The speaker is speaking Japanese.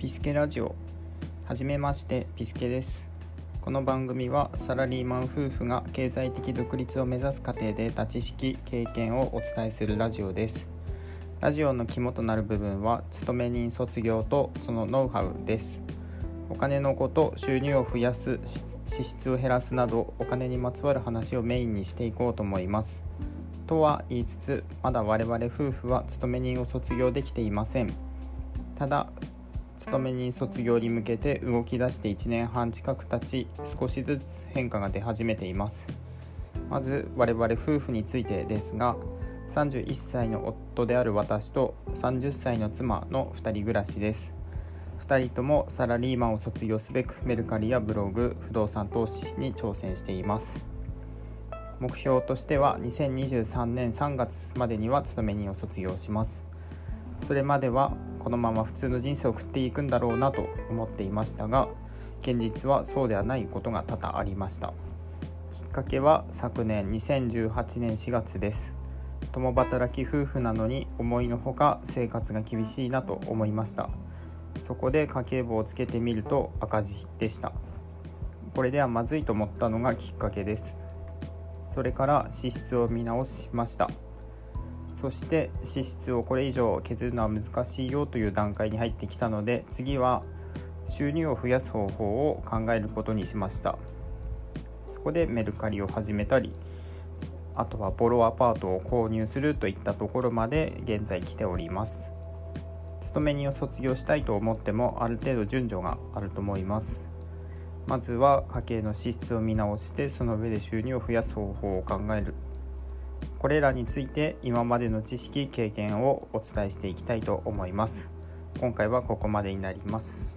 ピスケラジオ。はじめましてピスケです。この番組はサラリーマン夫婦が経済的独立を目指す過程で得た知識経験をお伝えするラジオです。ラジオの肝となる部分は勤め人卒業とそのノウハウです。お金のこと収入を増やす支出を減らすなどお金にまつわる話をメインにしていこうと思います。とは言いつつまだ我々夫婦は勤め人を卒業できていません。ただ勤め人卒業に向けて動き出して1年半近く経ち少しずつ変化が出始めています。まず我々夫婦についてですが31歳の夫である私と30歳の妻の2人暮らしです。2人ともサラリーマンを卒業すべくメルカリやブログ不動産投資に挑戦しています。目標としては2023年3月までには勤め人を卒業します。それまではこのまま普通の人生を送っていくんだろうなと思っていましたが現実はそうではないことが多々ありました。きっかけは昨年2018年4月です。共働き夫婦なのに思いのほか生活が厳しいなと思いました。そこで家計簿をつけてみると赤字でした。これではまずいと思ったのがきっかけです。それから支出を見直しました。そして支出をこれ以上削るのは難しいよという段階に入ってきたので次は収入を増やす方法を考えることにしました。そこでメルカリを始めたりあとはボロアパートを購入するといったところまで現在来ております。勤め人を卒業したいと思ってもある程度順序があると思います。まずは家計の支出を見直してその上で収入を増やす方法を考える。これらについて今までの知識経験をお伝えしていきたいと思います。今回はここまでになります。